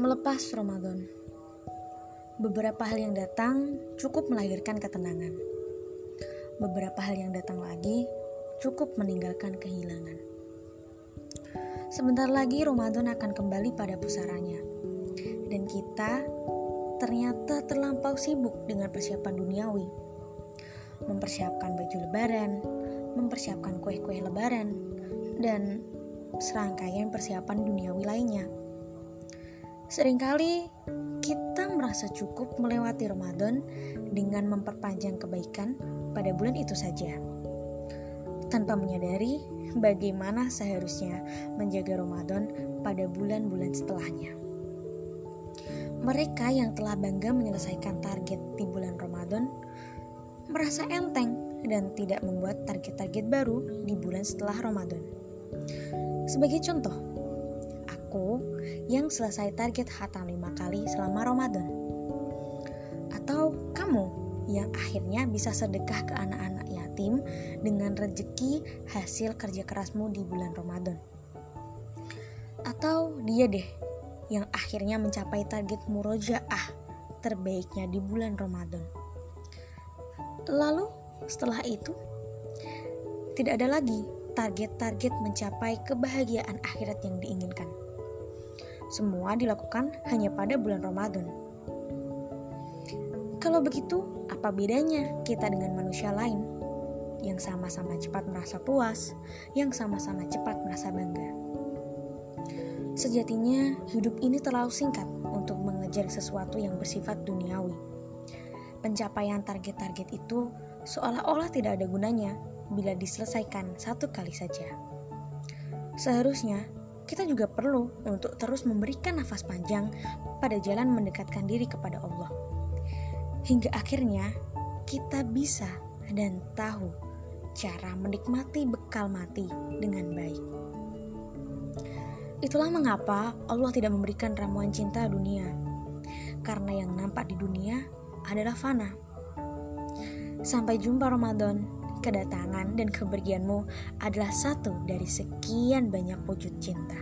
Melepas Ramadan. Beberapa hal yang datang cukup melahirkan ketenangan. Beberapa hal yang datang lagi cukup meninggalkan kehilangan. Sebentar lagi Ramadan akan kembali pada pusaranya Dan kita ternyata terlampau sibuk dengan persiapan duniawi. Mempersiapkan baju lebaran, mempersiapkan kue-kue lebaran, dan serangkaian persiapan duniawi lainnya. Seringkali kita merasa cukup melewati Ramadan dengan memperpanjang kebaikan pada bulan itu saja. Tanpa menyadari bagaimana seharusnya menjaga Ramadan pada bulan-bulan setelahnya. Mereka yang telah bangga menyelesaikan target di bulan Ramadan merasa enteng dan tidak membuat target-target baru di bulan setelah Ramadan. Sebagai contoh, aku yang selesai target hatam lima kali selama Ramadan. Atau kamu yang akhirnya bisa sedekah ke anak-anak yatim dengan rezeki hasil kerja kerasmu di bulan Ramadan. Atau dia deh yang akhirnya mencapai target murojaah terbaiknya di bulan Ramadan. Lalu setelah itu tidak ada lagi target-target mencapai kebahagiaan akhirat yang diinginkan. Semua dilakukan hanya pada bulan Ramadan. Kalau begitu, apa bedanya kita dengan manusia lain yang sama-sama cepat merasa puas, yang sama-sama cepat merasa bangga? Sejatinya, hidup ini terlalu singkat untuk mengejar sesuatu yang bersifat duniawi. Pencapaian target-target itu seolah-olah tidak ada gunanya bila diselesaikan satu kali saja. Seharusnya kita juga perlu untuk terus memberikan nafas panjang pada jalan mendekatkan diri kepada Allah. Hingga akhirnya kita bisa dan tahu cara menikmati bekal mati dengan baik. Itulah mengapa Allah tidak memberikan ramuan cinta dunia, karena yang nampak di dunia adalah fana. Sampai jumpa Ramadan kedatangan dan kepergianmu adalah satu dari sekian banyak wujud cinta.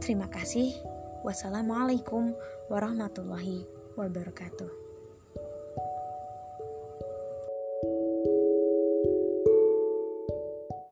Terima kasih. Wassalamualaikum warahmatullahi wabarakatuh.